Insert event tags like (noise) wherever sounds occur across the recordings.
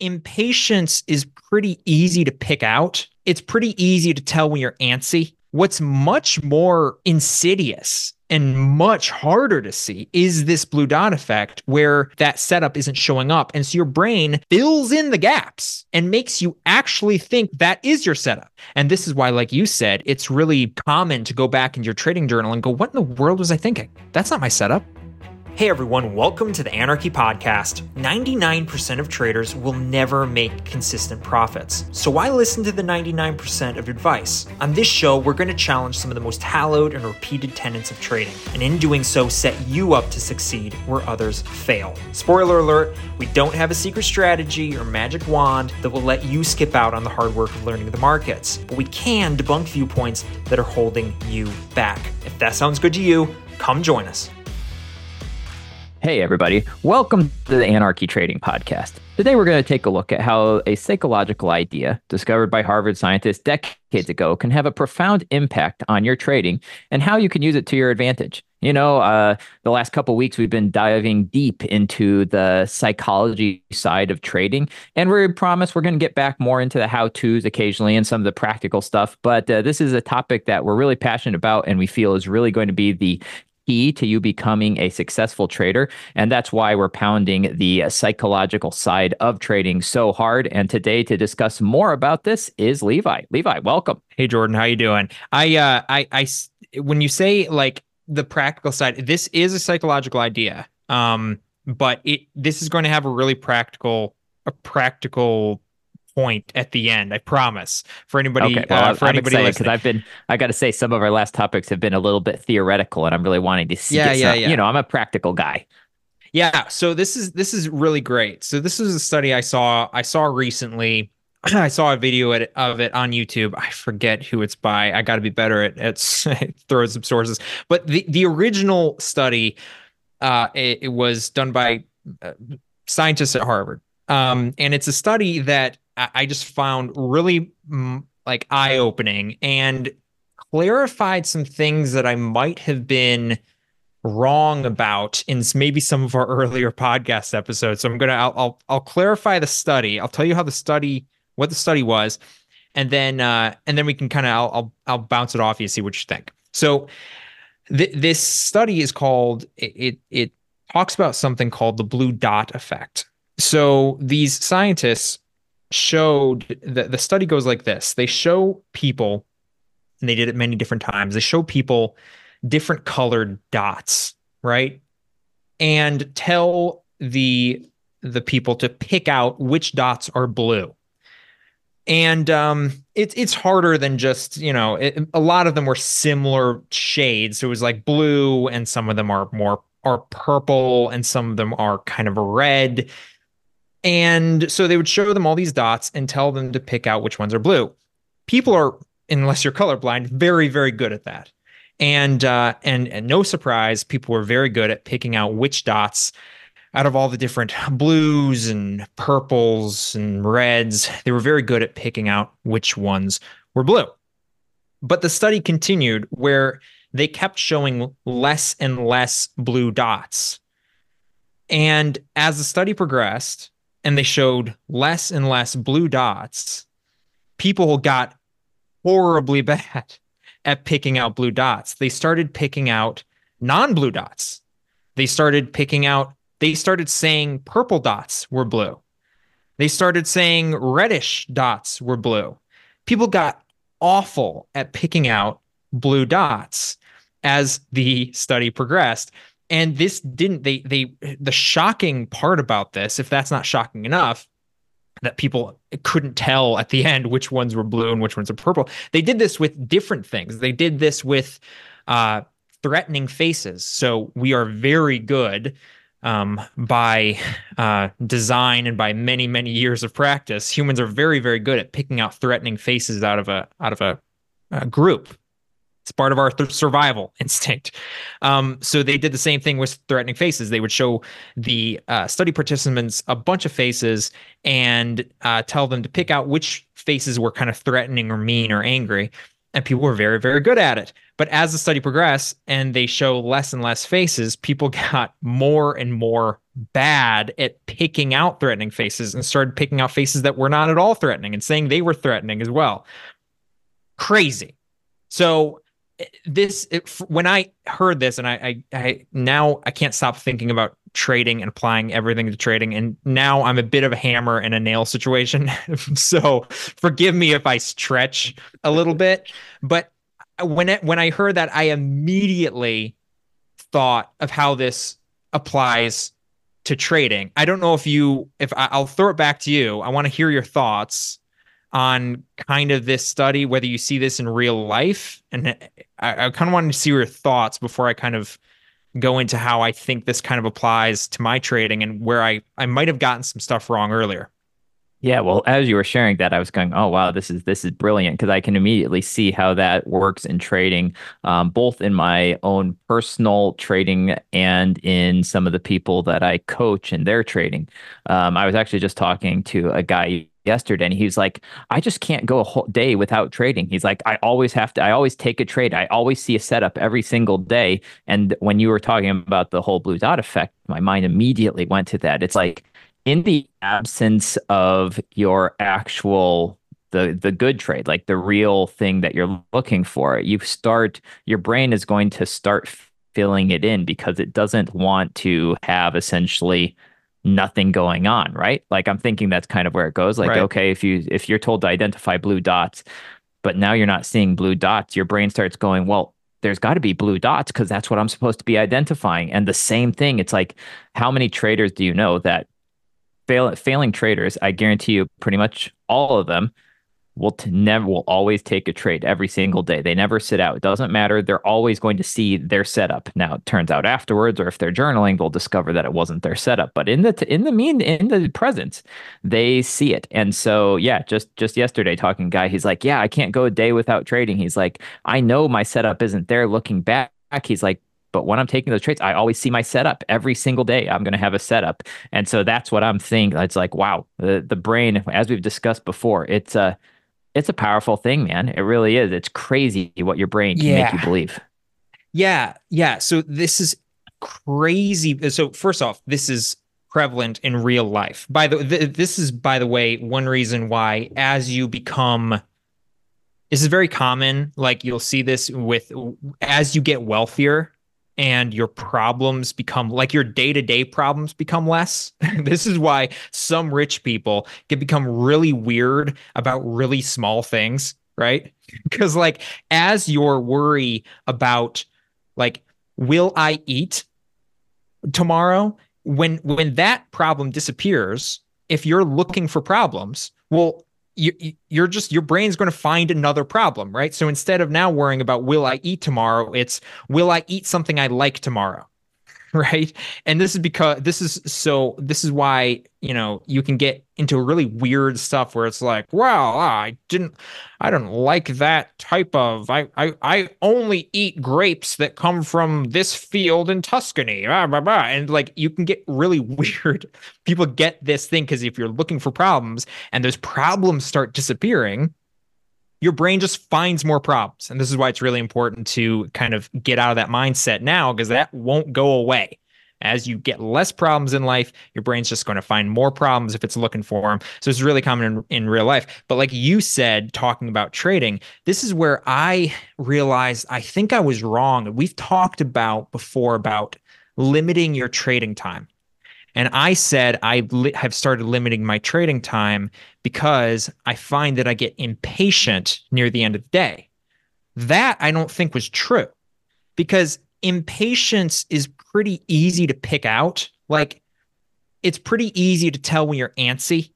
impatience is pretty easy to pick out. It's pretty easy to tell when you're antsy. What's much more insidious and much harder to see is this blue dot effect where that setup isn't showing up. And so your brain fills in the gaps and makes you actually think that is your setup. And this is why, like you said, it's really common to go back in your trading journal and go, What in the world was I thinking? That's not my setup. Hey everyone, welcome to the Anarchy Podcast. 99% of traders will never make consistent profits. So why listen to the 99% of advice? On this show, we're going to challenge some of the most hallowed and repeated tenets of trading, and in doing so, set you up to succeed where others fail. Spoiler alert, we don't have a secret strategy or magic wand that will let you skip out on the hard work of learning the markets, but we can debunk viewpoints that are holding you back. If that sounds good to you, come join us. Hey, everybody. Welcome to the Anarchy Trading Podcast. Today, we're going to take a look at how a psychological idea discovered by Harvard scientists decades ago can have a profound impact on your trading and how you can use it to your advantage. You know, uh, the last couple weeks, we've been diving deep into the psychology side of trading, and we promise we're going to get back more into the how to's occasionally and some of the practical stuff. But uh, this is a topic that we're really passionate about and we feel is really going to be the key to you becoming a successful trader. And that's why we're pounding the psychological side of trading so hard. And today to discuss more about this is Levi. Levi, welcome. Hey Jordan, how you doing? I uh I I when you say like the practical side, this is a psychological idea. Um but it this is going to have a really practical a practical point at the end. I promise. For anybody, okay, well, uh, for I'm anybody because I've been, I got to say, some of our last topics have been a little bit theoretical, and I'm really wanting to see. Yeah, yeah, yeah. You know, I'm a practical guy. Yeah. So this is this is really great. So this is a study I saw I saw recently. (clears throat) I saw a video of it on YouTube. I forget who it's by. I got to be better at at (laughs) throwing some sources. But the the original study, uh, it, it was done by uh, scientists at Harvard. Um, and it's a study that I just found really mm, like eye opening and clarified some things that I might have been wrong about in maybe some of our (laughs) earlier podcast episodes. So I'm gonna I'll I'll, I'll clarify the study. I'll tell you how the study what the study was, and then uh, and then we can kind of I'll, I'll I'll bounce it off you see what you think. So th- this study is called it, it it talks about something called the blue dot effect. So these scientists showed that the study goes like this. They show people and they did it many different times. They show people different colored dots right? And tell the the people to pick out which dots are blue. And um it's it's harder than just you know it, a lot of them were similar shades. So it was like blue and some of them are more are purple and some of them are kind of red and so they would show them all these dots and tell them to pick out which ones are blue. People are, unless you're colorblind, very, very good at that. And uh, and and no surprise, people were very good at picking out which dots out of all the different (laughs) blues and purples and reds. They were very good at picking out which ones were blue. But the study continued where they kept showing less and less blue dots. And as the study progressed, and they showed less and less blue dots, people got horribly (laughs) bad at picking out blue dots. They started picking out non blue dots. They started picking out, they started saying purple dots were blue. They started saying reddish dots were blue. People got awful at picking out blue dots as the study progressed and this didn't they they the shocking part about this if that's not shocking enough that people couldn't tell at the (laughs) end which ones were blue and which ones are purple they did this with different things. They did this with uh, threatening faces. So we are very good um, by (laughs) uh, design and by many many years of practice. Humans are very very good at picking out threatening faces out of a out of a, a group it's part of our th- survival (laughs) instinct. Um, so they did the same thing with threatening faces. They would show the uh, study participants a bunch of faces and uh, tell them to pick out which faces were kind of threatening or mean or angry. and people were very, very good at it. But as the study progressed and they show less and less faces, people (laughs) got more and more bad at picking out threatening faces and started picking out faces that were not at all threatening and saying they were threatening as well. Crazy. So this it, when I heard this and I, I I now I can't stop thinking about trading and applying everything to trading and now I'm a bit of a hammer and a nail situation. (laughs) so forgive me if I stretch a little bit, but when it, when I heard that I immediately thought of how this applies to trading. I don't know if you if I, I'll throw it back to you. I want to hear your thoughts on kind of this study, whether you see this in real life. And I, I kind of wanted to see your thoughts before I kind of go into how I think this kind of applies to my trading and where I, I might have gotten some stuff wrong earlier. Yeah, well, as you were sharing that, I was going, "Oh wow, this is this is brilliant," because I can immediately see how that works in trading, um, both in my own personal trading and in some of the people that I coach in their trading. Um, I was actually just talking to a guy yesterday and he's like i just can't go a whole day without trading. He's like i always have to i always take a trade. I always see a setup every single day. And when you were talking about the whole blue dot effect my mind immediately went to that. It's like in the absence of your actual the the good trade like the real thing that you're looking for you start your brain is going to start filling it in because it doesn't want to have essentially nothing going on, right? Like I'm thinking that's kind of where it goes. Like, right. okay, if you if you're told to identify blue dots, but now you're not seeing blue dots, your brain starts going, well, there's got to be blue dots because that's what I'm supposed to be identifying. And the same thing, it's like, how many traders do you know that fail failing traders? I guarantee you, pretty much all of them will t- never will always take a trade every single day. They never sit out. It doesn't matter. They're always going to see their setup. Now it turns out afterwards, or if they're journaling, they'll discover that it wasn't their setup. But in the t- in the mean in the present, they see it. And so yeah, just just yesterday talking guy, he's like, yeah, I can't go a day without trading. He's like, I know my setup isn't there. Looking back, he's like, but when I'm taking those trades, I always see my setup every single day. I'm going to have a setup. And so that's what I'm thinking. It's like, wow, the, the brain, as we've discussed before, it's a, uh, it's a powerful thing, man. It really is. It's crazy what your brain can yeah. make you believe. Yeah. Yeah. So this is crazy. So first off, this is prevalent in real life. By the th- this is by the way one reason why as you become this is very common like you'll see this with as you get wealthier and your problems become like your day-to-day problems become less. (laughs) This is why some rich people can become really weird about really small things right? (laughs) Because like as your worry about like will i eat tomorrow? When when that problem disappears if you're looking for problems well you, you're just your brain's going to find another problem, right? So instead of now worrying about will I eat tomorrow, it's will I eat something I like tomorrow? (laughs) right and this is because this is so this is why you know you can get into really weird stuff where it's like well ah, i didn't i don't like that type of i i, I only eat grapes that come from this field in tuscany blah, blah, blah. and like you can get really (laughs) weird people get this thing because if you're looking for problems and those problems start disappearing your brain just finds more problems. And this is why it's really important to kind of get out of that mindset now because that won't go away. As you get less problems in life, your brain's just going to find more problems if it's looking for them. So it's really common in, in real life. But like you said, talking about trading, this is where I realized I think I was wrong. We've talked about before about limiting your trading time. And I said I li- have started limiting my trading time because I find that I get impatient near the end of the day. That I don't think was true because impatience is pretty easy to pick out. Like it's pretty easy to tell when you're antsy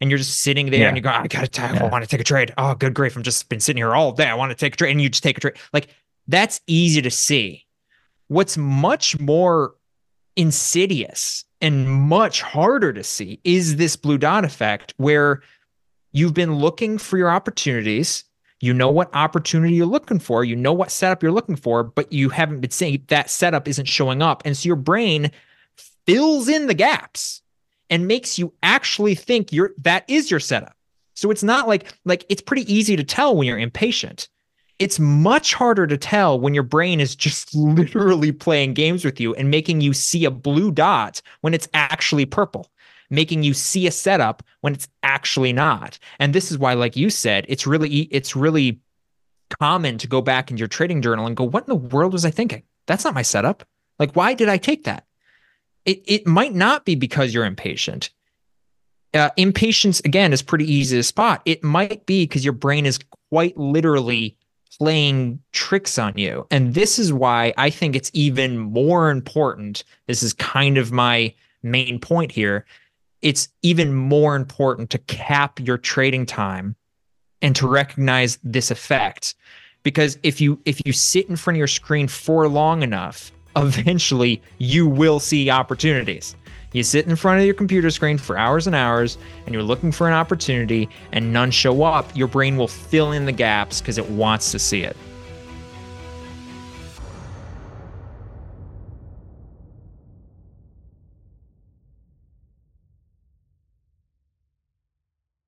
and you're just sitting there yeah. and you go, I gotta take, yeah. I want to take a trade. Oh, good grief. I'm just been sitting here all day. I want to take a trade. And you just take a trade. Like that's easy to see. What's much more insidious and much harder to see is this blue dot effect where you've been looking for your opportunities. You know what opportunity you're looking for. You know what setup you're looking for, but you haven't been seeing that setup isn't showing up. And so your brain fills in the gaps and makes you actually think you're that is your setup. So it's not like like it's pretty easy to tell when you're impatient. It's much harder to tell when your brain is just (laughs) literally playing games with you and making you see a blue dot when it's actually purple, making you see a setup when it's actually not. And this is why, like you said, it's really it's really common to go back in your trading journal and go, what in the world was I thinking? That's not my setup. Like, why did I take that? It it might not be because you're impatient. Uh, impatience again is pretty easy to spot. It might be because your brain is quite literally playing tricks on you. And this is why I think it's even more important. This is kind of my main point here. It's even more important to cap your trading time and to recognize this effect because if you if you sit in front of your screen for long enough, eventually you will see opportunities. You sit in front of your computer screen for hours and hours and you're looking for an opportunity and none show up, your brain will fill in the gaps because it wants to see it.